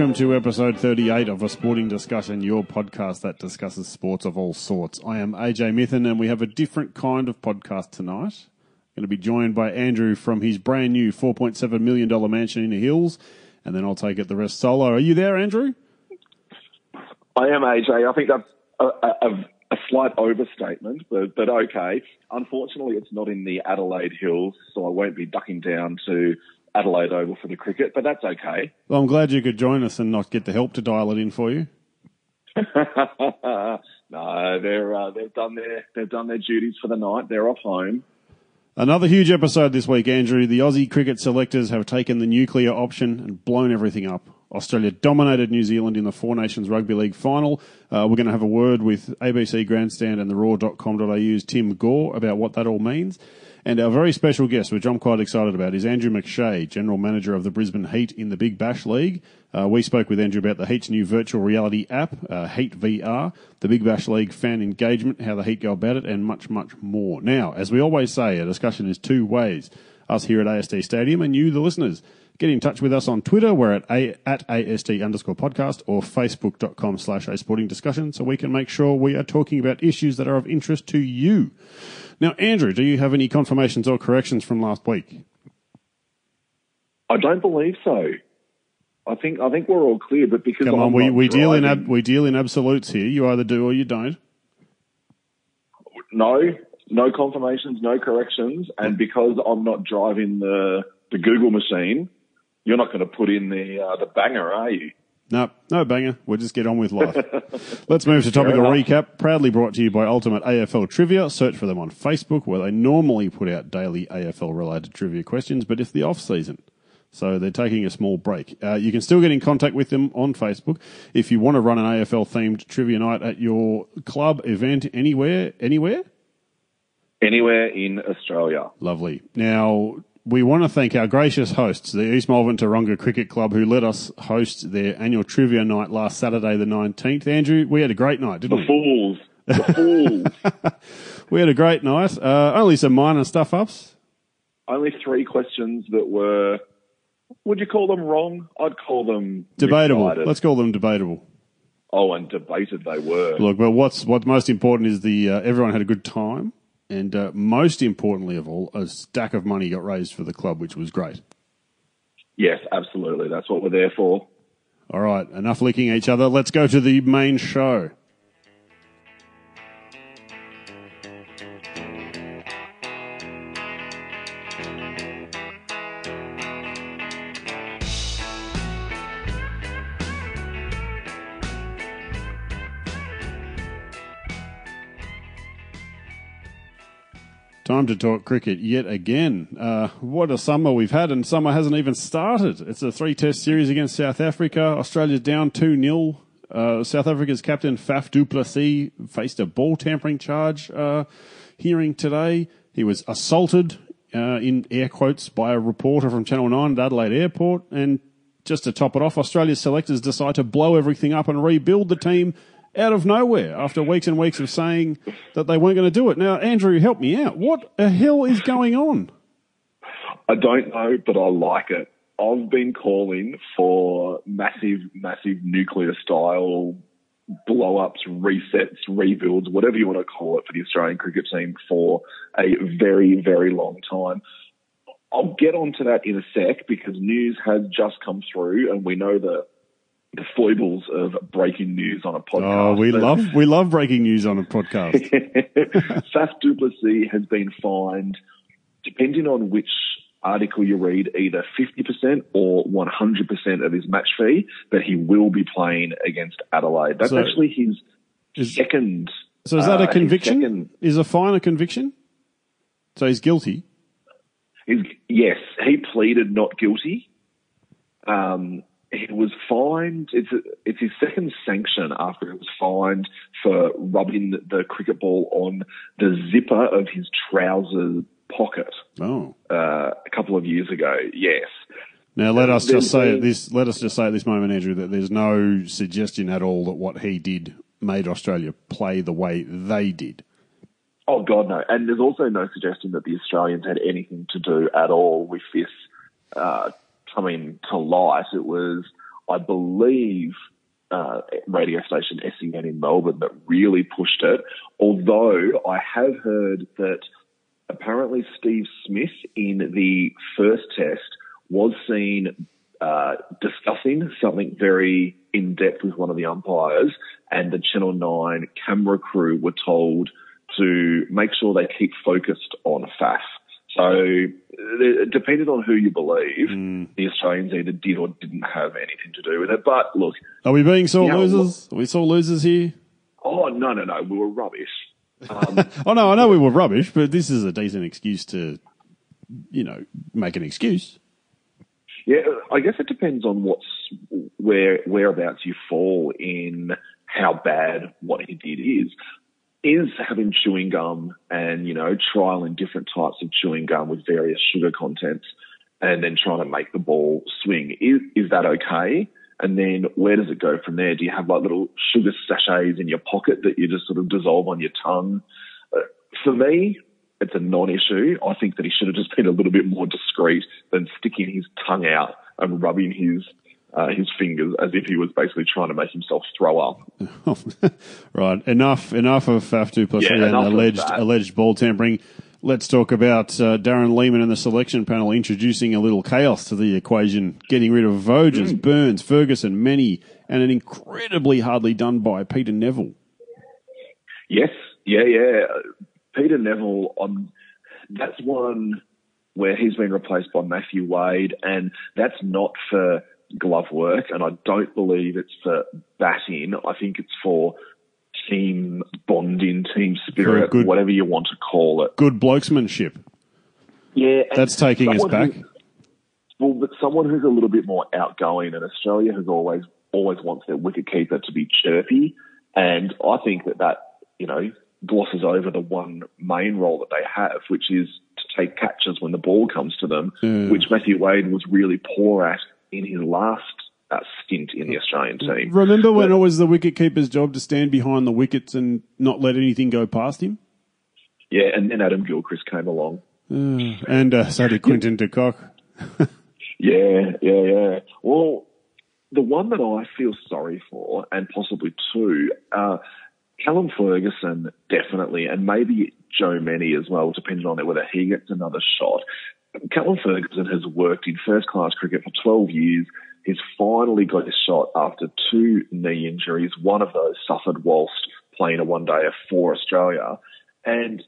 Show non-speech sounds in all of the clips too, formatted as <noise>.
Welcome to episode 38 of A Sporting Discussion, your podcast that discusses sports of all sorts. I am AJ Mithen and we have a different kind of podcast tonight. I'm Going to be joined by Andrew from his brand new $4.7 million mansion in the hills, and then I'll take it the rest solo. Are you there, Andrew? I am AJ. I think that's a, a, a slight overstatement, but, but okay. Unfortunately, it's not in the Adelaide Hills, so I won't be ducking down to Adelaide Oval for the cricket, but that's okay. Well, I'm glad you could join us and not get the help to dial it in for you. <laughs> no, they're uh, they've done their they've done their duties for the night. They're off home. Another huge episode this week, Andrew. The Aussie cricket selectors have taken the nuclear option and blown everything up. Australia dominated New Zealand in the Four Nations Rugby League final. Uh, we're going to have a word with ABC Grandstand and the Roar.com.au's Tim Gore about what that all means. And our very special guest, which I'm quite excited about, is Andrew McShea, General Manager of the Brisbane Heat in the Big Bash League. Uh, we spoke with Andrew about the Heat's new virtual reality app, uh, Heat VR, the Big Bash League fan engagement, how the Heat go about it, and much, much more. Now, as we always say, a discussion is two ways. Us here at ASD Stadium and you, the listeners. Get in touch with us on Twitter. We're at, a, at ASD underscore podcast or facebook.com slash a sporting discussion so we can make sure we are talking about issues that are of interest to you. Now, Andrew, do you have any confirmations or corrections from last week? I don't believe so. I think I think we're all clear, but because come I'm on, we, not we deal in ab, we deal in absolutes here. You either do or you don't. no no confirmations, no corrections, and because I'm not driving the the Google machine, you're not going to put in the uh, the banger, are you? No, no banger. We'll just get on with life. <laughs> Let's move to topical enough. recap. Proudly brought to you by Ultimate AFL Trivia. Search for them on Facebook, where they normally put out daily AFL related trivia questions, but it's the off season. So they're taking a small break. Uh, you can still get in contact with them on Facebook if you want to run an AFL themed trivia night at your club event anywhere. Anywhere? Anywhere in Australia. Lovely. Now, we want to thank our gracious hosts, the East Malvern Tooronga Cricket Club, who let us host their annual trivia night last Saturday, the 19th. Andrew, we had a great night, didn't we? The we? fools. The fools. <laughs> We had a great night. Uh, only some minor stuff ups. Only three questions that were, would you call them wrong? I'd call them Debatable. misguided. Let's call them debatable. Oh, and debated they were. Look, but what's what's most important is the uh, everyone had a good time, and uh, most importantly of all, a stack of money got raised for the club, which was great. Yes, absolutely. That's what we're there for. All right, enough licking each other. Let's go to the main show. Time to talk cricket yet again. Uh, what a summer we've had, and summer hasn't even started. It's a three test series against South Africa. Australia's down 2 0. Uh, South Africa's captain, Faf du Plessis, faced a ball tampering charge uh, hearing today. He was assaulted, uh, in air quotes, by a reporter from Channel 9 at Adelaide Airport. And just to top it off, Australia's selectors decide to blow everything up and rebuild the team out of nowhere after weeks and weeks of saying that they weren't going to do it. Now, Andrew, help me out. What the hell is going on? I don't know, but I like it. I've been calling for massive, massive nuclear style blow ups, resets, rebuilds, whatever you want to call it for the Australian cricket team for a very, very long time. I'll get onto that in a sec because news has just come through and we know the the foibles of breaking news on a podcast. Oh, we But- love we love breaking news on a podcast. <laughs> Faf du Plessis has been fined, depending on which article you read, either 50% or 100% of his match fee, but he will be playing against Adelaide. That's So- actually his Is- second. So is that uh, a his conviction? second- Is a fine a conviction? So he's guilty. yes, he pleaded not guilty. Um, he was fined. It's it's his second sanction after he was fined for rubbing the cricket ball on the zipper of his trousers pocket. Oh. uh, a couple of years ago. Yes. Now let us just say at this. Let us just say at this moment, Andrew, that there's no suggestion at all that what he did made Australia play the way they did. Oh God, no. And there's also no suggestion that the Australians had anything to do at all with this uh, coming to light. It was I believe, uh, radio station SEN in Melbourne that really pushed it. Although I have heard that apparently Steve Smith in the first test was seen uh, discussing something very in depth with one of the umpires, and the Channel 9 camera crew were told to make sure they keep focused on Faf. So, depending on who you believe, mm. the Australians either did or didn't have anything to do with it. But look, are we being sore losers? Are we sore losers here? Oh no, no, no, we were rubbish. Um, <laughs> oh no, I know we were rubbish, but this is a decent excuse to, you know, make an excuse. Yeah, I guess it depends on what's where whereabouts you fall in how bad what he did is. Is having chewing gum and you know trialing different types of chewing gum with various sugar contents, and then trying to make the ball swing is is that okay? And then where does it go from there? Do you have like little sugar sachets in your pocket that you just sort of dissolve on your tongue? Uh, for me, it's a non-issue. I think that he should have just been a little bit more discreet than sticking his tongue out and rubbing his uh, his fingers as if he was basically trying to make himself throw up. <laughs> right, enough enough of Faf du Plessis yeah, and alleged alleged ball tampering. Let's talk about uh, Darren Lehmann and the selection panel introducing a little chaos to the equation, getting rid of Voges, mm. Burns, Ferguson, Mennie, and an incredibly hardly done by Peter Nevill. Yes, yeah, yeah. Peter Nevill on that's one where he's been replaced by Matthew Wade, and that's not for glove work, and I don't believe it's for batting. I think it's for team bonding, team spirit, good, whatever you want to call it. Good blokesmanship. Yeah, that's taking us back. Well, but someone who's a little bit more outgoing, and Australia has always always wants their wicketkeeper to be chirpy, and I think that that you know glosses over the one main role that they have, which is to take catches when the ball comes to them, mm. which Matthew Wade was really poor at in his last uh, stint in the Australian team. Remember when but, it was the wicketkeeper's job to stand behind the wickets and not let anything go past him? Yeah, and then Adam Gilchrist came along. Uh, and uh, so did Quinton de Kock. <laughs> yeah, yeah, yeah. Well, the one that I feel sorry for, and possibly two, uh, Callum Ferguson definitely, and maybe Joe Mennie as well, depending on whether he gets another shot. Callum Ferguson has worked in first class cricket for 12 years. He's finally got his shot after two knee injuries. One of those suffered whilst playing a one day for Australia. And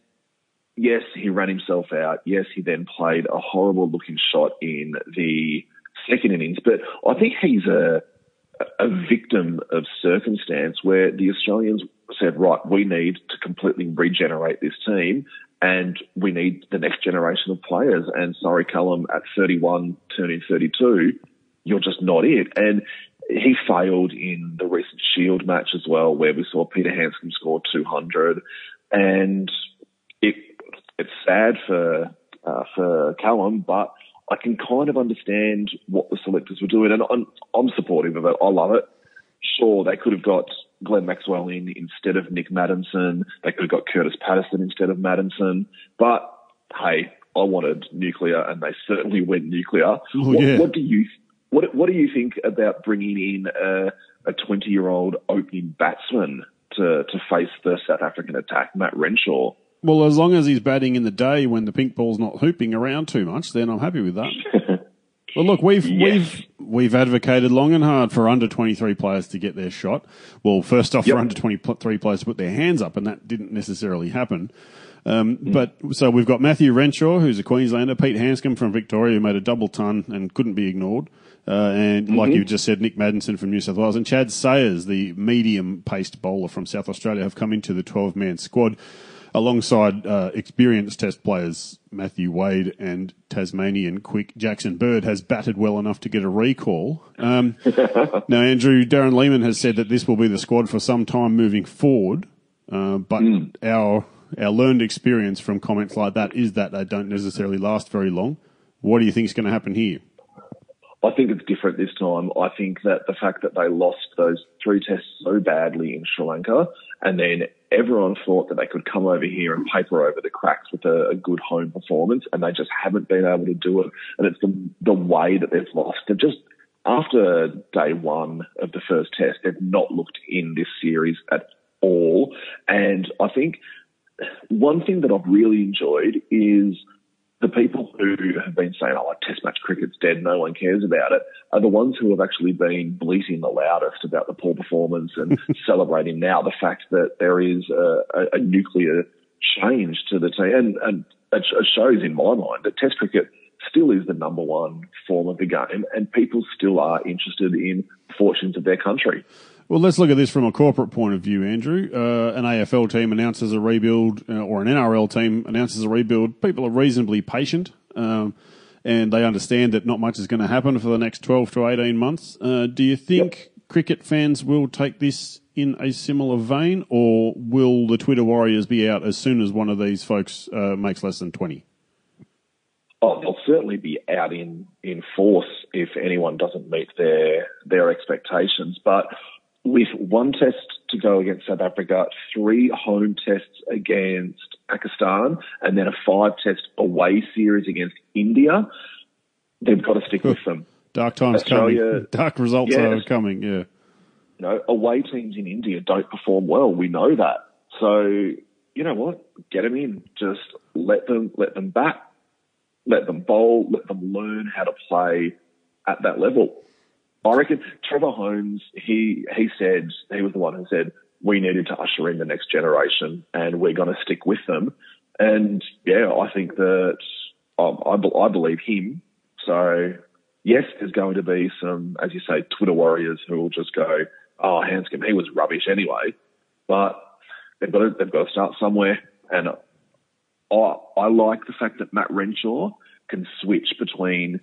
yes, he ran himself out. Yes, he then played a horrible looking shot in the second innings. But I think he's a, a victim of circumstance where the Australians said, right, we need to completely regenerate this team and we need the next generation of players. And sorry, Callum, at 31, turning 32, you're just not it. And he failed in the recent Shield match as well, where we saw Peter Handscomb score 200. And it, it's sad for, uh, for Callum, but I can kind of understand what the selectors were doing. And I'm, I'm supportive of it. I love it. Sure, they could have got Glenn Maxwell in instead of Nick Maddinson. They could have got Kurtis Patterson instead of Maddinson. But hey, I wanted nuclear, and they certainly went nuclear. Oh, what, yeah. what, do you what What do you think about bringing in a twenty year old opening batsman to to face the South African attack, Matt Renshaw? Well, as long as he's batting in the day when the pink ball's not hooping around too much, then I'm happy with that. <laughs> Well, look, we've yes. we've we've advocated long and hard for under twenty three players to get their shot. Well, first off, yep. for under twenty three players to put their hands up, and that didn't necessarily happen. Um, mm. But so we've got Matthew Renshaw, who's a Queenslander, Pete Handscomb from Victoria, who made a double ton and couldn't be ignored. Uh, and mm-hmm. like you just said, Nick Maddinson from New South Wales and Chad Sayers, the medium paced bowler from South Australia, have come into the 12 man squad alongside uh, experienced Test players Matthew Wade and Tasmanian quick Jackson Bird has batted well enough to get a recall. Um, <laughs> now, Andrew Darren Lehmann has said that this will be the squad for some time moving forward, uh, but mm. our our learned experience from comments like that is that they don't necessarily last very long. What do you think is going to happen here? I think it's different this time. I think that the fact that they lost those three tests so badly in Sri Lanka and then everyone thought that they could come over here and paper over the cracks with a, a, good home performance, and they just haven't been able to do it. And it's the the way that they've lost. They've just after day one of the first test, they've not looked in this series at all. And I think one thing that I've really enjoyed is the people who have been saying, oh, test match cricket's dead, no one cares about it, are the ones who have actually been bleating the loudest about the poor performance and <laughs> celebrating now the fact that there is a, a, a nuclear change to the team. And, and it shows in my mind that test cricket still is the number one form of the game and people still are interested in fortunes of their country. Well, let's look at this from a corporate point of view, Andrew. Uh, an AFL team announces a rebuild, uh, or an NRL team announces a rebuild. People are reasonably patient, um, and they understand that not much is going to happen for the next 12 to 18 months. Uh, do you think yep. cricket fans will take this in a similar vein, or will the Twitter warriors be out as soon as one of these folks uh, makes less than 20? Oh, they'll certainly be out in, in force if anyone doesn't meet their their expectations. But with one test to go against South Africa, three home tests against Pakistan, and then a five test away series against India, they've got to stick with them. <laughs> Dark times Australia, coming. <laughs> Dark results yes, are coming, yeah. You know, away teams in India don't perform well. We know that. So, you know what? Get them in. Just let them, let them bat, let them bowl, let them learn how to play at that level. I reckon Trevor Hohns, he, he said, he was the one who said, we needed to usher in the next generation and we're going to stick with them. And yeah, I think that um, I, I believe him. So yes, there's going to be some, as you say, Twitter warriors who will just go, oh, Handscomb, he was rubbish anyway. But they've got to, they've got to start somewhere. And I, I like the fact that Matt Renshaw can switch between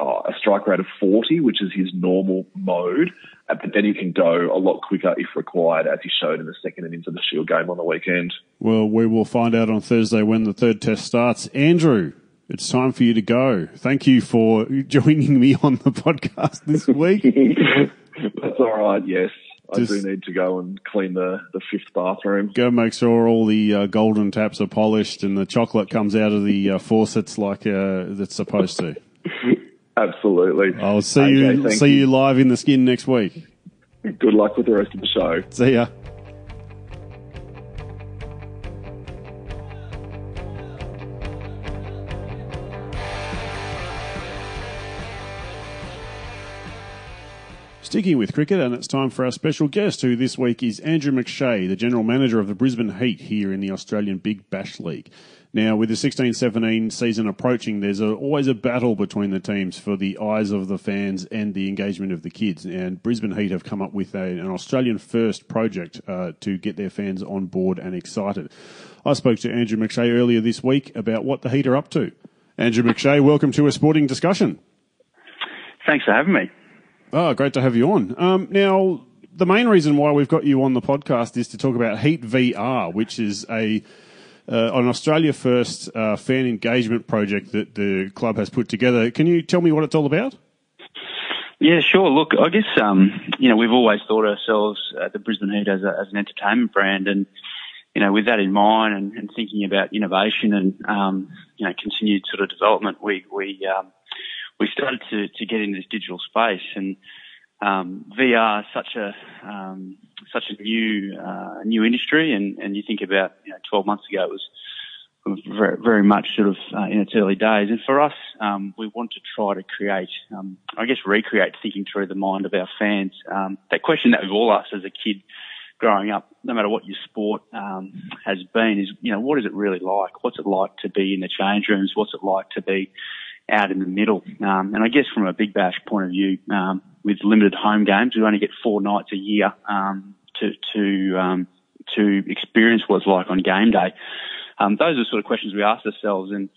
uh, a strike rate of 40, which is his normal mode, uh, but then he can go a lot quicker if required, as he showed in the second innings of the Shield game on the weekend. Well, we will find out on Thursday when the third test starts. Andrew, it's time for you to go. Thank you for <laughs> joining me on the podcast this <laughs> week. That's all right, yes. Just I do need to go and clean the, the fifth bathroom. Go make sure all the uh, golden taps are polished and the chocolate comes out of the uh, faucets like uh, it's supposed to. <laughs> Absolutely. I'll see okay, you see you. you live in the skin next week. Good luck with the rest of the show. See ya. Sticking with cricket, and it's time for our special guest, who this week is Andrew McShea, the General Manager of the Brisbane Heat here in the Australian Big Bash League. Now, with the 16 17 season approaching, there's a, always a battle between the teams for the eyes of the fans and the engagement of the kids. And Brisbane Heat have come up with a, an Australian first project uh, to get their fans on board and excited. I spoke to Andrew McShea earlier this week about what the Heat are up to. Andrew McShea, welcome to a sporting discussion. Thanks for having me. Oh, great to have you on. Um, now, the main reason why we've got you on the podcast is to talk about Heat VR, which is a uh, an Australia First uh, fan engagement project that the club has put together. Can you tell me what it's all about? Yeah, sure. Look, I guess um, you know we've always thought ourselves at the Brisbane Heat as, a, as an entertainment brand, and you know with that in mind, and, and thinking about innovation and um, you know continued sort of development, we we um, we started to to get into this digital space, and um, VR such a um, such a new uh, new industry, and, and you think about you know, 12 months ago it was very, very much sort of uh, in its early days. And for us, um, we want to try to create, um, I guess, recreate thinking through the mind of our fans. Um, that question that we've all asked as a kid growing up, no matter what your sport um, has been, is you know what is it really like? What's it like to be in the change rooms? What's it like to be out in the middle? Um, and I guess from a Big Bash point of view, um, with limited home games, we only get four nights a year um, to to um, to experience what it's like on game day. Um, those are the sort of questions we asked ourselves, and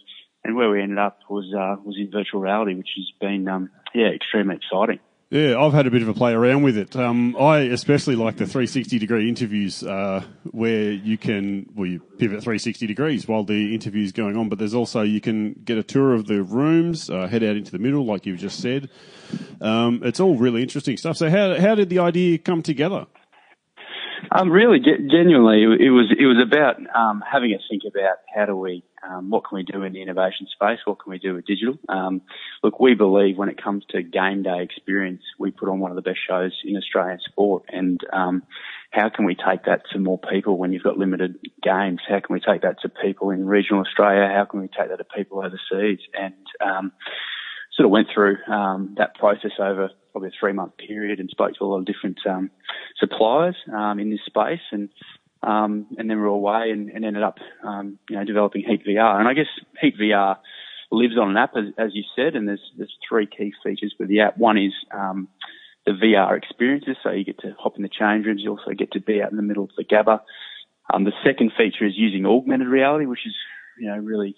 and where we ended up was uh, was in virtual reality, which has been um, yeah extremely exciting. Yeah, I've had a bit of a play around with it. Um, I especially like the 360 degree interviews uh, where you can, well, you pivot 360 degrees while the interview is going on, but there's also, you can get a tour of the rooms, uh, head out into the middle, like you've just said. Um, it's all really interesting stuff. So, how, how did the idea come together? Um, really, genuinely, it was it was about um, having a think about how do we, um, what can we do in the innovation space, what can we do with digital. Um, look, we believe when it comes to game day experience, we put on one of the best shows in Australian sport, and um, how can we take that to more people when you've got limited games? How can we take that to people in regional Australia? How can we take that to people overseas? And um, sort of went through um, that process over probably a three month period and spoke to a lot of different um, suppliers um, in this space and um, and then we were away and, and ended up um, you know developing Heat VR and I guess Heat VR lives on an app as, as you said and there's there's three key features with the app. One is um, the VR experiences so you get to hop in the change rooms. You also get to be out in the middle of the Gabba. Um, the second feature is using augmented reality which is you know really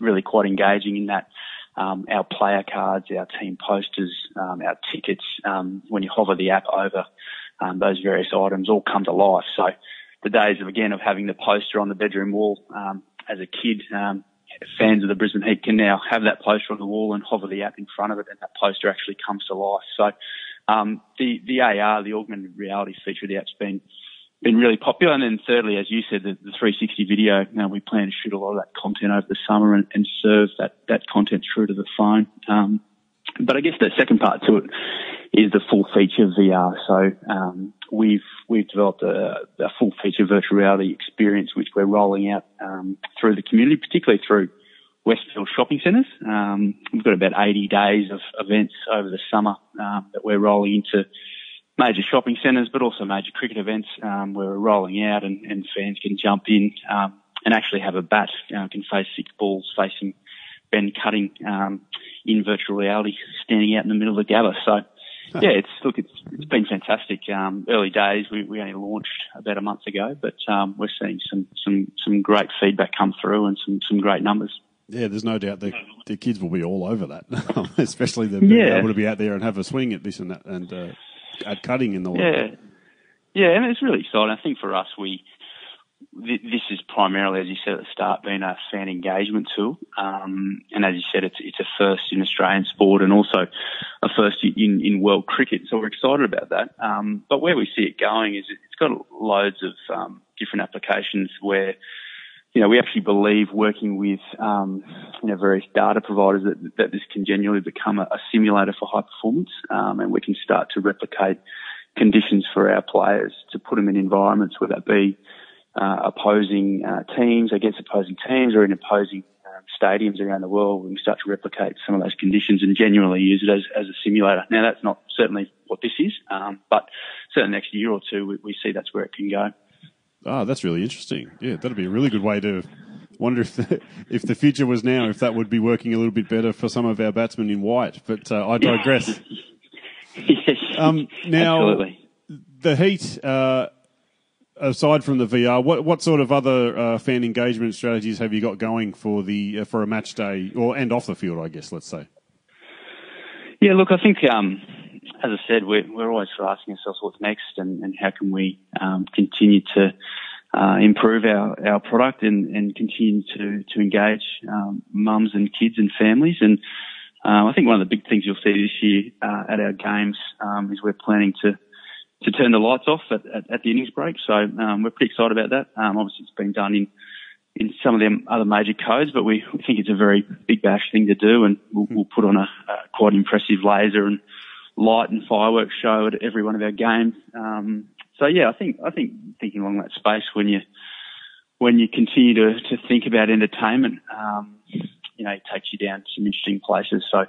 really quite engaging in that um, our player cards, our team posters, um, our tickets, um, when you hover the app over um, those various items all come to life. So the days of again of having the poster on the bedroom wall um, as a kid, um, fans of the Brisbane Heat can now have that poster on the wall and hover the app in front of it, and that poster actually comes to life. So the the AR, the augmented reality feature of the app's been been really popular. And then thirdly, as you said, the, the 360 video, know, we plan to shoot a lot of that content over the summer and, and serve that, that content through to the phone. Um, but I guess the second part to it is the full feature VR. So, um, we've, we've developed a, a, full feature virtual reality experience, which we're rolling out, um, through the community, particularly through Westfield shopping centres. Um, we've got about 80 days of events over the summer, um, that we're rolling into major shopping centres, but also major cricket events um, where we're rolling out and, and fans can jump in um, and actually have a bat, uh, can face six balls facing Ben Cutting um, in virtual reality, standing out in the middle of the Gabba. So, yeah, it's look, it's it's been fantastic. Um, early days, we, we only launched about a month ago, but um, we're seeing some some some great feedback come through and some some great numbers. Yeah, there's no doubt the, the kids will be all over that, <laughs> especially the being yeah. able to be out there and have a swing at this and that. And uh, at cutting in the world. Yeah, yeah, and it's really exciting. I think for us, we this is primarily, as you said at the start, been a fan engagement tool. Um, and as you said, it's it's a first in Australian sport and also a first in, in world cricket. So we're excited about that. Um, but where we see it going is it's got loads of um, different applications where you know, we actually believe working with, um, you know, various data providers that, that this can genuinely become a, a simulator for high performance, um, and we can start to replicate conditions for our players to put them in environments where that be uh, opposing uh, teams against opposing teams or in opposing um, stadiums around the world. We can start to replicate some of those conditions and genuinely use it as, as a simulator. Now, that's not certainly what this is, um, but certainly next year or two, we, we see that's where it can go. Ah, that's really interesting. Yeah, that'd be a really good way to wonder if the, <laughs> if the future was now, if that would be working a little bit better for some of our batsmen in white. But uh, I digress. <laughs> yes, um, now, absolutely. the Heat, uh, aside from the VR, what what sort of other uh, fan engagement strategies have you got going for the uh, for a match day or and off the field? I guess let's say. Yeah, look, I think um, as I said, we're, we're always asking ourselves what's next and, and how can we um, continue to uh, improve our, our product and, and continue to, to engage um, mums and kids and families. And uh, I think one of the big things you'll see this year uh, at our games um, is we're planning to to turn the lights off at, at, at the innings break. So um, we're pretty excited about that. Um, obviously, it's been done in in some of the other major codes, but we, think it's a very big bash thing to do, and we'll, we'll put on a, a quite impressive laser and light and fireworks show at every one of our games. Um, so yeah, I think I think thinking along that space when you when you continue to, to think about entertainment, um, you know, it takes you down to some interesting places. So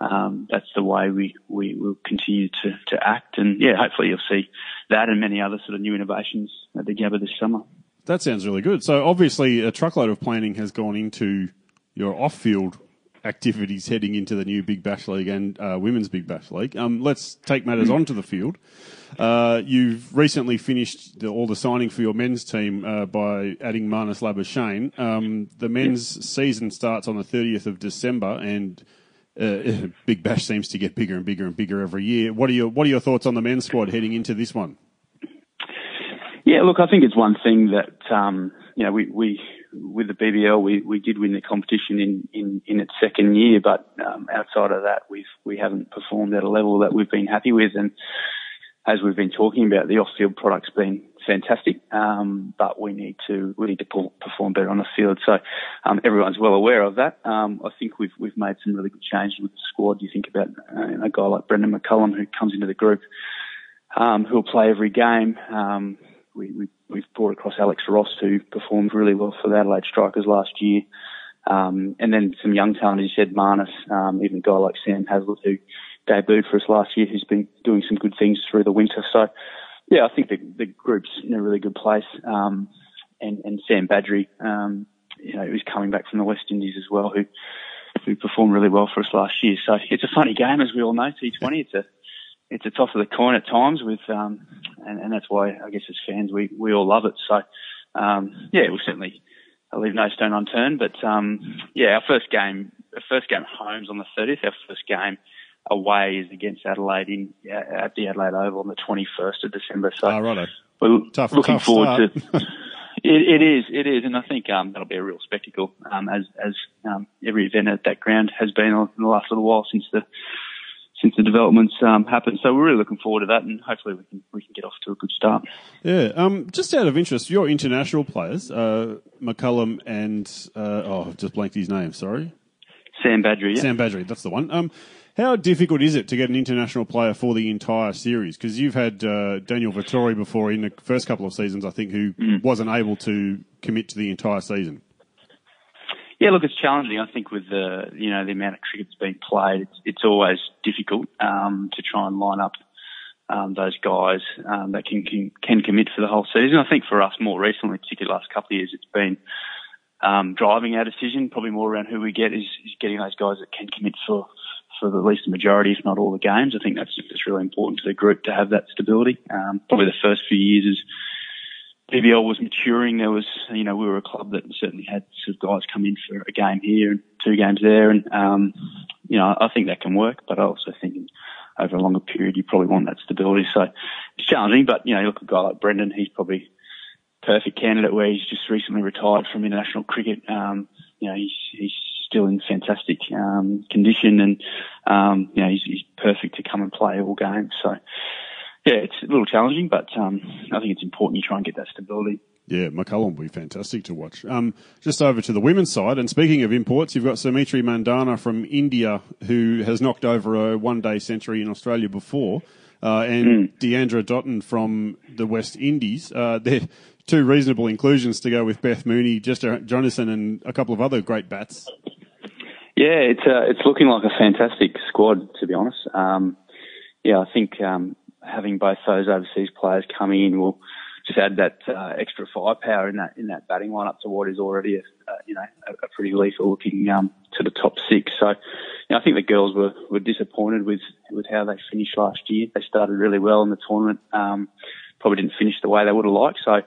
um, that's the way we, we will continue to, to act. And yeah, hopefully you'll see that and many other sort of new innovations at the Gabba this summer. That sounds really good. So obviously a truckload of planning has gone into your off-field activities heading into the new Big Bash League and uh, Women's Big Bash League. Um, let's take matters onto the field. Uh, you've recently finished the, all the signing for your men's team uh, by adding Marnus Labuschagne. Um, the men's season starts on the 30th of December, and uh, <laughs> Big Bash seems to get bigger and bigger and bigger every year. What are your What are your thoughts on the men's squad heading into this one? Yeah, look, I think it's one thing that um, you know we, we with the BBL, we, we did win the competition in, in, in its second year, but um, outside of that, we've we haven't performed at a level that we've been happy with. And as we've been talking about, the off-field product's been fantastic, um, but we need to we need to perform better on the field. So um, everyone's well aware of that. Um, I think we've we've made some really good changes with the squad. You think about uh, a guy like Brendon McCullum who comes into the group, um, who'll play every game. We, we we've brought across Alex Ross who performed really well for the Adelaide Strikers last year. Um, and then some young talent, as you said, Marnus, um, even a guy like Sam Heazlett who debuted for us last year, who's been doing some good things through the winter. So, yeah, I think the, the group's in a really good place. Um, and, and Sam Badree, um, you know, who's coming back from the West Indies as well, who who performed really well for us last year. So it's a funny game, as we all know. T20, it's a it's a toss of the coin at times with, um, and, and that's why I guess as fans we we all love it. So, um, yeah, we'll certainly leave no stone unturned. But um, yeah, our first game, our first game at home's on the 30th. Our first game away is against Adelaide in at the Adelaide Oval on the 21st of December. So oh, right. we're tough, looking tough forward start. to. <laughs> It, it is, it is, and I think um, that'll be a real spectacle, um, as as um, every event at that ground has been in the last little while since the since the developments um, happened. So we're really looking forward to that, and hopefully we can we can get off to a good start. Yeah. Um, just out of interest, your international players, uh, McCullum and uh, oh, I've just blanked his name. Sorry, Sam Badree, yeah. Sam Badree. That's the one. Um, how difficult is it to get an international player for the entire series? Because you've had uh, Daniel Vettori before in the first couple of seasons, I think, who wasn't able to commit to the entire season. Yeah, look, it's challenging. I think with the you know the amount of cricket that's being played, it's, it's always difficult um, to try and line up um, those guys um, that can, can can commit for the whole season. I think for us more recently, particularly last couple of years, it's been um, driving our decision. Probably more around who we get is, is getting those guys that can commit for for at least the majority, if not all the games. I think that's that's really important to the group to have that stability. Um, probably the first few years is BBL was maturing. There was, you know, we were a club that certainly had sort of guys come in for a game here and two games there, and um, you know, I think that can work. But I also think over a longer period, you probably want that stability. So it's challenging, but you know, you look at a guy like Brendon, he's probably perfect candidate where he's just recently retired from international cricket. Um, you know, he's he's still in fantastic um, condition, and um, you know, he's, he's perfect to come and play all games. So yeah, it's a little challenging, but um, I think it's important you try and get that stability. Yeah, McCullum will be fantastic to watch. Um, just over to the women's side, and speaking of imports, you've got Smriti Mandhana from India, who has knocked over a one-day century in Australia before, uh, and Deandra Dottin from the West Indies. Uh, they're two reasonable inclusions to go with Beth Mooney, Jess Jonassen, and a couple of other great bats. Yeah, it's uh, it's looking like a fantastic squad, to be honest. Um, yeah, I think um, having both those overseas players coming in will just add that uh, extra firepower in that in that batting lineup to what is already a, you know a, a pretty lethal looking um, to the top six. So, you know, I think the girls were, were disappointed with with how they finished last year. They started really well in the tournament, um, probably didn't finish the way they would have liked. So, a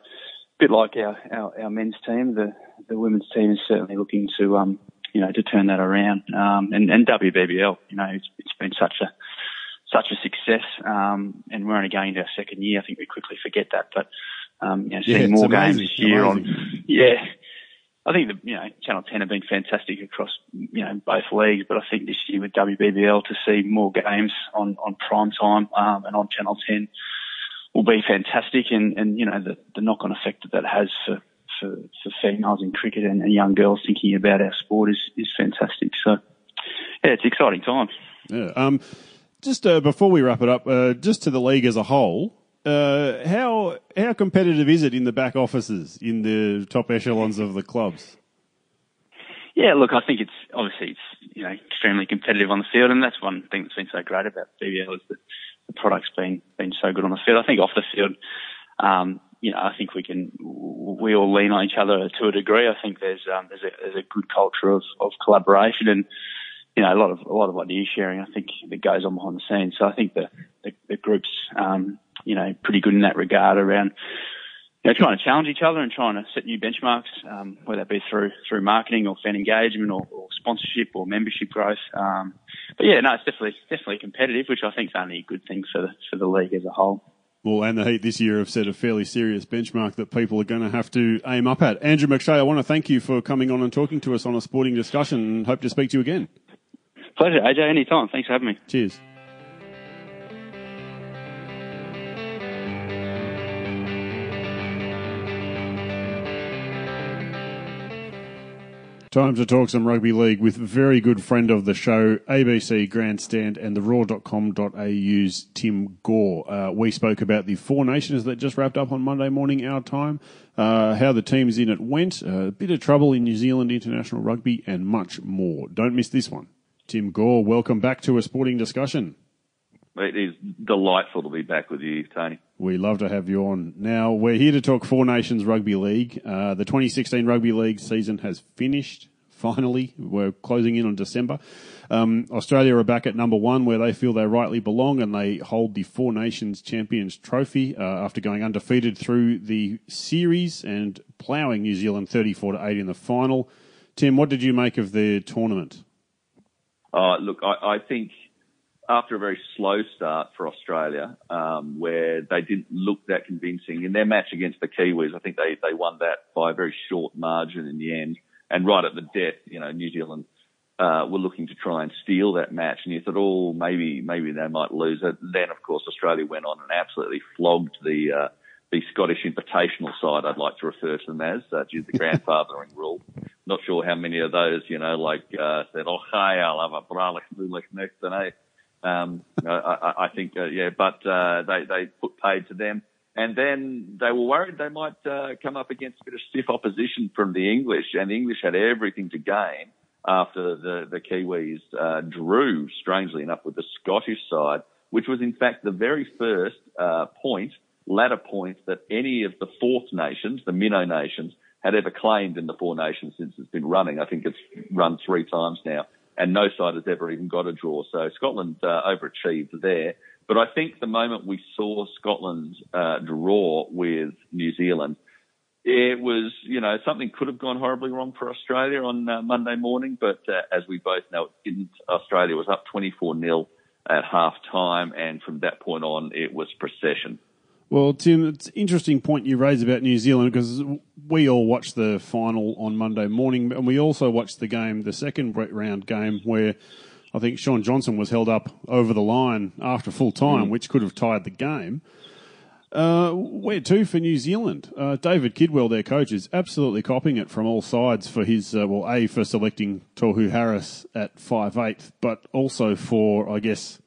bit like our, our, our men's team, the the women's team is certainly looking to um, you know to turn that around. Um, and, and WBBL, you know, it's, it's been such a such a success, um, and we're only going into our second year. I think we quickly forget that, but um, you know, seeing it's more amazing, games this year amazing. on, yeah, I think the you know Channel Ten have been fantastic across you know both leagues, but I think this year with WBBL to see more games on on prime time um, and on Channel Ten will be fantastic, and and you know the the knock on effect that that has for. For, for females in cricket and, and young girls thinking about our sport is, is fantastic. So, yeah, it's exciting times. Yeah. Um, just uh, before we wrap it up, uh, just to the league as a whole, uh, how how competitive is it in the back offices, in the top echelons of the clubs? Yeah, look, I think it's obviously it's you know extremely competitive on the field, and that's one thing that's been so great about BBL is that the product's been been so good on the field. I think off the field, um, you know, I think we can we all lean on each other to a degree. I think there's um, there's a there's a good culture of, of collaboration and you know a lot of a lot of idea sharing. I think that goes on behind the scenes. So I think the the, the group's um, you know pretty good in that regard around you know, trying to challenge each other and trying to set new benchmarks, um, whether that be through through marketing or fan engagement or, or sponsorship or membership growth. Um, but yeah, no, it's definitely definitely competitive, which I think is only a good thing for the for the league as a whole. Well, and the Heat this year have set a fairly serious benchmark that people are going to have to aim up at. Andrew McShea, I want to thank you for coming on and talking to us on a sporting discussion and hope to speak to you again. Pleasure, AJ. Any time. Thanks for having me. Cheers. Time to talk some rugby league with very good friend of the show, ABC Grandstand and the roar.com.au's Tim Gore. Uh, we spoke about the Four Nations that just wrapped up on Monday morning, our time, uh, how the teams in it went, uh, a bit of trouble in New Zealand international rugby, and much more. Don't miss this one. Tim Gore, welcome back to a sporting discussion. It is delightful to be back with you, Tony. We love to have you on. Now, we're here to talk Four Nations Rugby League. Uh, the 2016 Rugby League season has finished, finally. We're closing in on December. Um, Australia are back at number one where they feel they rightly belong and they hold the Four Nations Champions trophy uh, after going undefeated through the series and ploughing New Zealand 34 to 8 in the final. Tim, what did you make of the tournament? Uh, look, I, I think after a very slow start for Australia, um, where they didn't look that convincing in their match against the Kiwis, I think they, they won that by a very short margin in the end. And right at the death, you know, New Zealand uh, were looking to try and steal that match, and you thought, oh, maybe maybe they might lose it. Then, of course, Australia went on and absolutely flogged the uh, the Scottish Invitational side. I'd like to refer to them as uh, due to the <laughs> grandfathering rule. Not sure how many of those, you know, like uh, said, oh, hi, I'll have a bralik next, and eh. Um, I, I, I think, uh, yeah, but uh, they they put paid to them, and then they were worried they might uh, come up against a bit of stiff opposition from the English, and the English had everything to gain after the the Kiwis uh, drew, strangely enough, with the Scottish side, which was in fact the very first uh, point, ladder point that any of the fourth nations, the Minnow nations, had ever claimed in the Four Nations since it's been running. I think it's run three times now and no side has ever even got a draw. So Scotland uh, overachieved there. But I think the moment we saw Scotland uh, draw with New Zealand, it was, you know, something could have gone horribly wrong for Australia on uh, Monday morning, but uh, as we both know, it didn't. Australia was up 24 0 at half time, and from that point on, it was procession. Well, Tim, it's an interesting point you raise about New Zealand because we all watched the final on Monday morning, and we also watched the game, the second round game, where I think Shaun Johnson was held up over the line after full time, mm. which could have tied the game. Uh, where to for New Zealand? Uh, David Kidwell, their coach, is absolutely copying it from all sides for his, uh, well, A, for selecting Tohu Harris at five eight, but also for, I guess,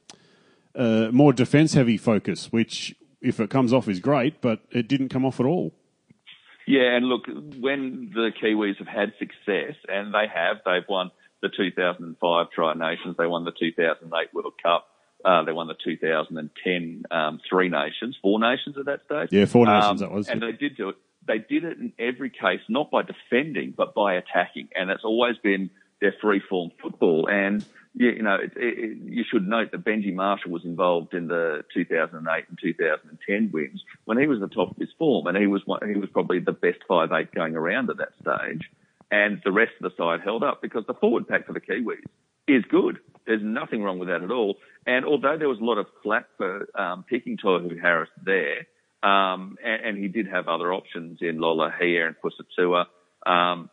uh, more defence heavy focus, which if it comes off is great, but it didn't come off at all. Yeah, and look, when the Kiwis have had success, and they have, they've won the 2005 Tri Nations, they won the 2008 World Cup, uh, they won the 2010 um, Three Nations, Four Nations at that stage. Yeah, Four Nations um, that was. And they did do it. They did it in every case, not by defending, but by attacking, and it's always been their free form football. And yeah, you know, it, it, you should note that Benji Marshall was involved in the 2008 and 2010 wins when he was at the top of his form, and he was one, he was probably the best five eight going around at that stage. And the rest of the side held up because the forward pack for the Kiwis is good. There's nothing wrong with that at all. And although there was a lot of flack for um, picking Tohu Harris there, um, and, and, he did have other options in Lola Lolohea and Pusatua. Um,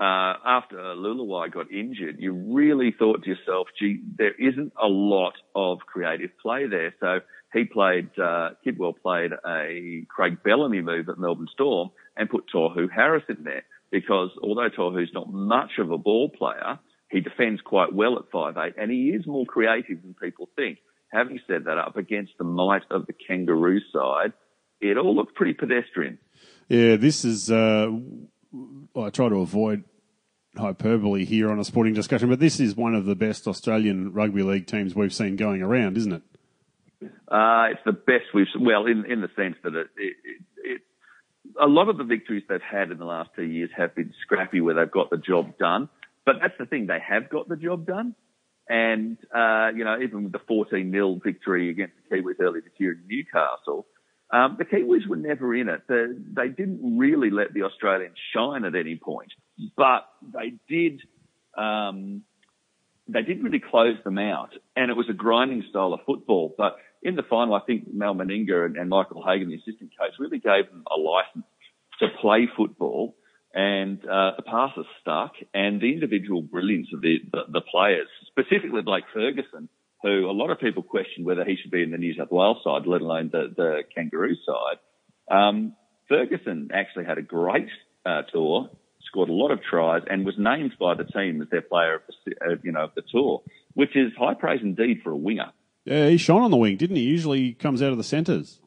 uh, after Leuluai got injured, you really thought to yourself, gee, there isn't a lot of creative play there. So he played, uh, Kidwell played a Craig Bellamy move at Melbourne Storm and put Tohu Harris in there because although Tohu's not much of a ball player, he defends quite well at five eight, and he is more creative than people think. Having said that, up against the might of the Kangaroo side, it all looked pretty pedestrian. Yeah, this is. Uh, I try to avoid hyperbole here on a sporting discussion, but this is one of the best Australian rugby league teams we've seen going around, isn't it? Uh, it's the best we've well in in the sense that it, it, it, a lot of the victories they've had in the last two years have been scrappy where they've got the job done. But that's the thing; they have got the job done. And uh, you know, even with the 14 0 victory against the Kiwis earlier this year in Newcastle, um, the Kiwis were never in it. The, they didn't really let the Australians shine at any point, but they did. Um, they didn't really close them out, and it was a grinding style of football. But in the final, I think Mal Meninga and, and Michael Hagan, the assistant coach, really gave them a license to play football, and uh, the passes stuck, and the individual brilliance of the, the, the players, specifically Blake Ferguson who a lot of people question whether he should be in the New South Wales side, let alone the, the Kangaroo side. Um, Ferguson actually had a great uh, tour, scored a lot of tries, and was named by the team as their player of the, uh, you know, of the tour, which is high praise indeed for a winger. Yeah, he shone on the wing, didn't he? Usually comes out of the centres.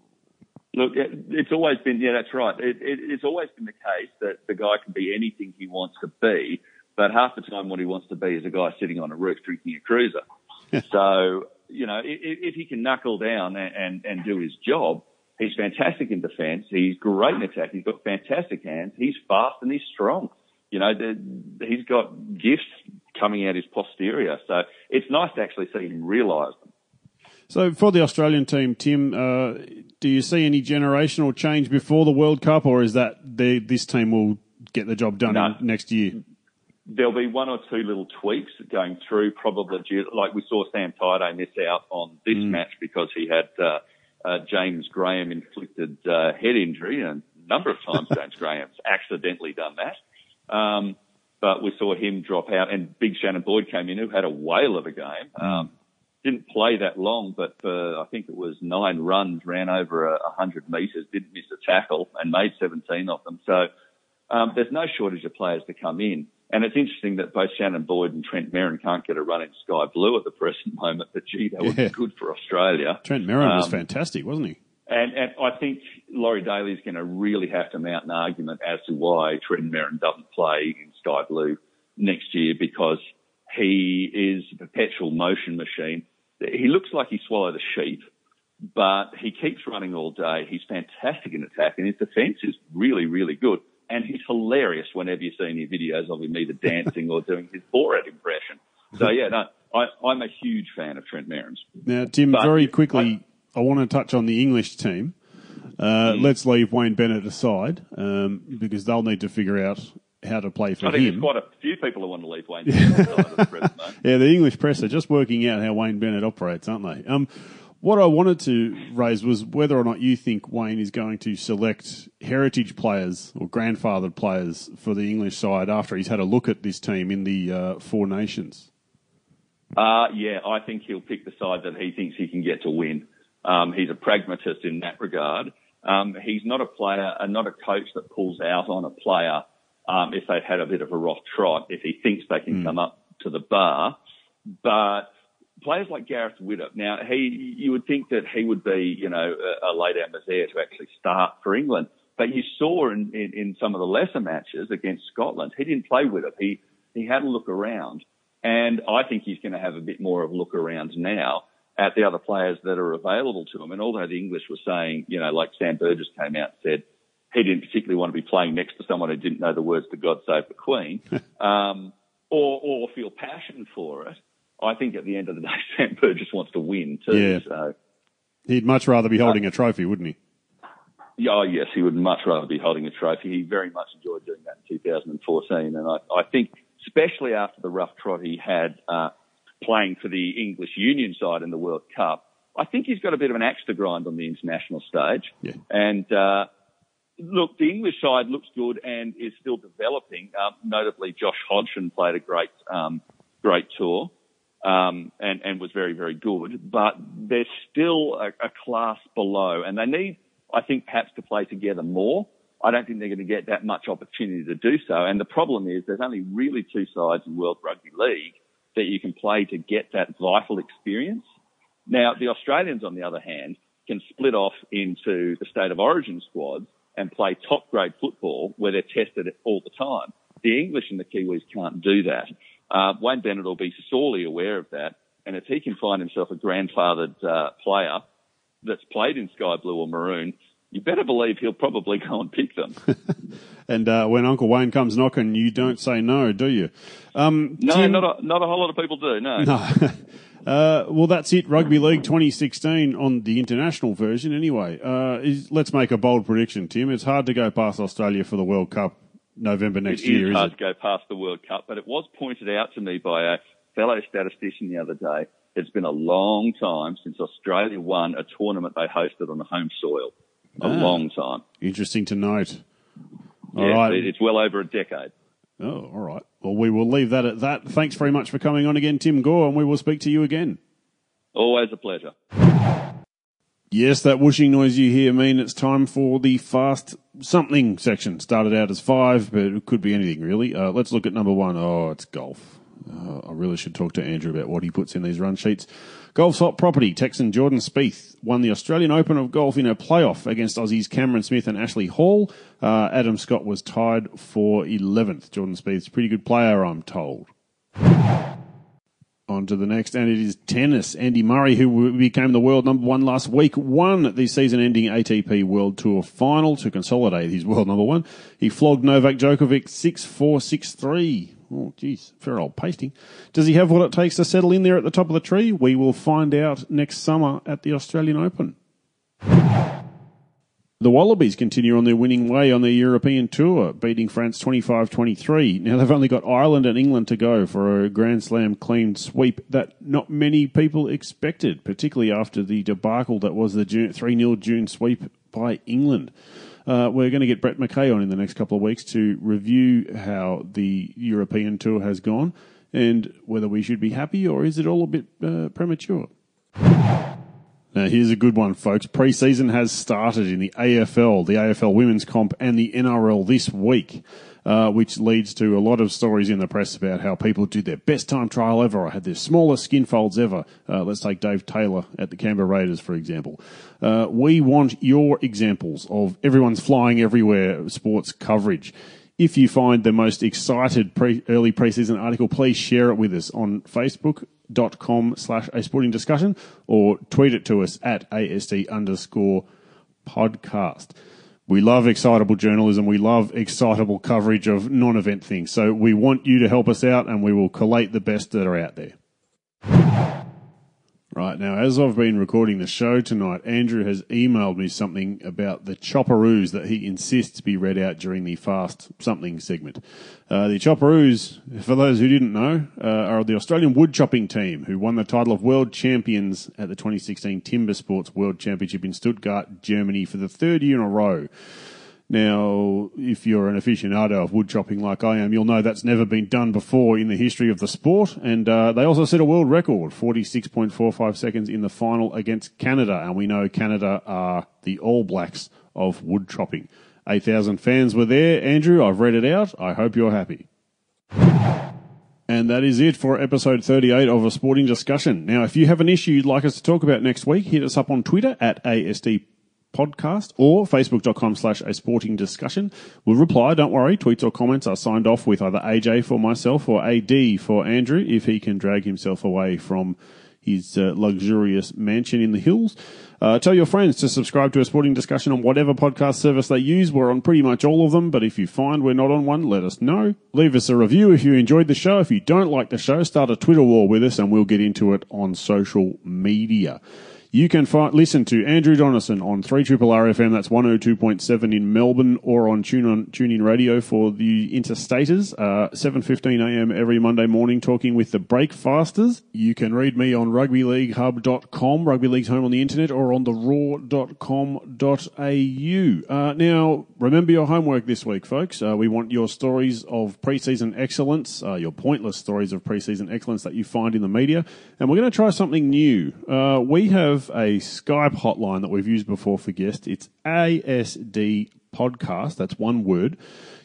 Look, it's always been, yeah, that's right. It, it, it's always been the case that the guy can be anything he wants to be, but half the time what he wants to be is a guy sitting on a roof drinking a cruiser. <laughs> so, you know, if, if, he can knuckle down and, and, and do his job, he's fantastic in defence. He's great in attack. He's got fantastic hands. He's fast and he's strong. You know, the, he's got gifts coming out his posterior. So it's nice to actually see him realise them. So for the Australian team, Tim, uh, do you see any generational change before the World Cup, or is that the, this team will get the job done no. next year? There'll be one or two little tweaks going through, probably like we saw Sam Thaiday miss out on this mm. match because he had uh, uh, James Graham inflicted uh, head injury, and a number of times <laughs> James Graham's accidentally done that. Um, but we saw him drop out, and Big Shannon Boyd came in, who had a whale of a game. Um, didn't play that long, but for, I think it was nine runs, ran over a, hundred metres, didn't miss a tackle, and made 17 of them. So um, there's no shortage of players to come in. And it's interesting that both Shannon Boyd and Trent Merrin can't get a run in Sky Blue at the present <laughs> moment, but gee, that would yeah. be good for Australia. Trent Merrin um, was fantastic, wasn't he? And, and I think Laurie Daley is going to really have to mount an argument as to why Trent Merrin doesn't play in Sky Blue next year because he is a perpetual motion machine he looks like he swallowed a sheep, but he keeps running all day. He's fantastic in attack, and his defence is really, really good. And he's hilarious whenever you see any videos of him either dancing or doing his Borat impression. So yeah, no, I, am a huge fan of Trent Merrins. Now, Tim, but very quickly, I, I, want to touch on the English team. Uh, mm. Let's leave Wayne Bennett aside um, because they'll need to figure out how to play for I think him. there's quite a few people who want to leave Wayne <laughs> Bennett Yeah, the English press are just working out how Wayne Bennett operates, aren't they? Um, what I wanted to raise was whether or not you think Wayne is going to select heritage players or grandfathered players for the English side after he's had a look at this team in the uh, Four Nations. Uh, yeah, I think he'll pick the side that he thinks he can get to win. Um, he's a pragmatist in that regard. Um, he's not a player and uh, not a coach that pulls out on a player um, if they've had a bit of a rough trot, if he thinks they can mm. come up to the bar. But players like Gareth Widdop, now he, you would think that he would be, you know, a, a down Mazaire to actually start for England. But you saw in, in, in some of the lesser matches against Scotland, he didn't play Widdop. He, he had a look around. And I think he's going to have a bit more of a look around now at the other players that are available to him. And although the English were saying, you know, like Sam Burgess came out and said, he didn't particularly want to be playing next to someone who didn't know the words to God Save the Queen, <laughs> um, or, or feel passion for it. I think at the end of the day, <laughs> Sam Burgess wants to win too. Yeah. So he'd much rather be holding uh, a trophy, wouldn't he? Yeah, oh, yes, he would much rather be holding a trophy. He very much enjoyed doing that in 2014, and I, I think, especially after the rough trot he had uh, playing for the English Union side in the World Cup, I think he's got a bit of an axe to grind on the international stage. Yeah. And uh, Look, the English side looks good and is still developing. Um, notably, Josh Hodgson played a great, um, great tour um, and, and was very, very good. But they're still a, a class below, and they need, I think, perhaps to play together more. I don't think they're going to get that much opportunity to do so. And the problem is there's only really two sides in World Rugby League that you can play to get that vital experience. Now, the Australians, on the other hand, can split off into the state of origin squads and play top grade football where they're tested all the time. The English and the Kiwis can't do that. Uh, Wayne Bennett will be sorely aware of that. And if he can find himself a grandfathered uh, player that's played in sky blue or maroon, you better believe he'll probably <laughs> go and pick them. <laughs> and uh, when Uncle Wayne comes knocking, you don't say no, do you? Um, no, Tim... not a, not a whole lot of people do. No. No. <laughs> Uh, well, that's it. Rugby League 2016 on the international version, anyway. Uh, is, let's make a bold prediction, Tim. It's hard to go past Australia for the World Cup November next it year. Is hard it? to go past the World Cup, but it was pointed out to me by a fellow statistician the other day. It's been a long time since Australia won a tournament they hosted on the home soil. A ah, long time. Interesting to note. All yeah, right. It's well over a decade. Oh, all right. Well, we will leave that at that. Thanks very much for coming on again, Tim Gore, and we will speak to you again. Always a pleasure. Yes, that whooshing noise you hear mean it's time for the fast something section. Started out as five, but it could be anything really. Uh, let's look at number one. Oh, it's golf. Uh, I really should talk to Andrew about what he puts in these run sheets. Golf's hot property. Texan Jordan Spieth won the Australian Open of Golf in a playoff against Aussies Cameron Smith and Ashley Hall. Uh, Adam Scott was tied for 11th. Jordan Spieth's a pretty good player, I'm told. On to the next, and it is tennis. Andy Murray, who became the world number one last week, won the season ending ATP World Tour final to consolidate his world number one. He flogged Novak Djokovic 6 4 6 3. Oh, geez, fair old pasting. Does he have what it takes to settle in there at the top of the tree? We will find out next summer at the Australian Open. The Wallabies continue on their winning way on their European tour, beating France 25 23. Now, they've only got Ireland and England to go for a Grand Slam clean sweep that not many people expected, particularly after the debacle that was the 3 0 June sweep by England. Uh, we're going to get Brett McKay on in the next couple of weeks to review how the European tour has gone and whether we should be happy or is it all a bit uh, premature. Now, here's a good one, folks. Preseason has started in the AFL, the AFL Women's Comp, and the NRL this week, uh, which leads to a lot of stories in the press about how people did their best time trial ever or had their smallest skin folds ever. Uh, let's take Dave Taylor at the Canberra Raiders, for example. Uh, we want your examples of everyone's flying everywhere sports coverage. If you find the most excited pre- early preseason article, please share it with us on Facebook, dot com slash a sporting discussion or tweet it to us at ASD underscore podcast. We love excitable journalism. We love excitable coverage of non event things. So we want you to help us out and we will collate the best that are out there. Right now, as I've been recording the show tonight, Andrew has emailed me something about the chopparoos that he insists be read out during the fast something segment. Uh, the chopparoos, for those who didn't know, uh, are the Australian wood chopping team who won the title of world champions at the 2016 Timber Sports World Championship in Stuttgart, Germany, for the third year in a row. Now, if you're an aficionado of wood chopping like I am, you'll know that's never been done before in the history of the sport. And uh, they also set a world record, 46.45 seconds in the final against Canada. And we know Canada are the All Blacks of wood chopping. 8,000 fans were there. Andrew, I've read it out. I hope you're happy. And that is it for episode 38 of a sporting discussion. Now, if you have an issue you'd like us to talk about next week, hit us up on Twitter at ASD podcast or facebook.com slash a sporting discussion. We'll reply, don't worry. Tweets or comments are signed off with either AJ for myself or AD for Andrew if he can drag himself away from his uh, luxurious mansion in the hills. Uh, tell your friends to subscribe to a sporting discussion on whatever podcast service they use. We're on pretty much all of them, but if you find we're not on one, let us know. Leave us a review if you enjoyed the show. If you don't like the show, start a Twitter war with us and we'll get into it on social media. You can listen to Andrew Donaldson on 3 Triple RFM, that's 102.7 in Melbourne, or on Tune on TuneIn Radio for the interstaters, uh, 7.15am every Monday morning, talking with the Breakfasters. You can read me on rugbyleaguehub.com, Rugby League's home on the internet, or on the roar.com.au. Uh, now, remember your homework this week, folks. Uh, we want your stories of preseason excellence, uh, your pointless stories of preseason excellence that you find in the media, and we're going to try something new. Uh, we have have a Skype hotline that we've used before for guests. It's ASD Podcast. That's one word.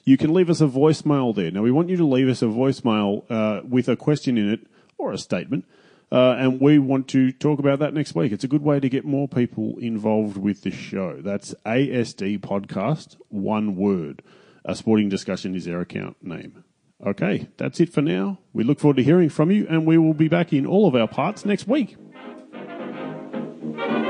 You can leave us a voicemail there. Now, we want you to leave us a voicemail uh, with a question in it or a statement. Uh, and we want to talk about that next week. It's a good way to get more people involved with the show. That's ASD Podcast, one word. A sporting discussion is our account name. Okay, that's it for now. We look forward to hearing from you, and we will be back in all of our parts next week. Thank you.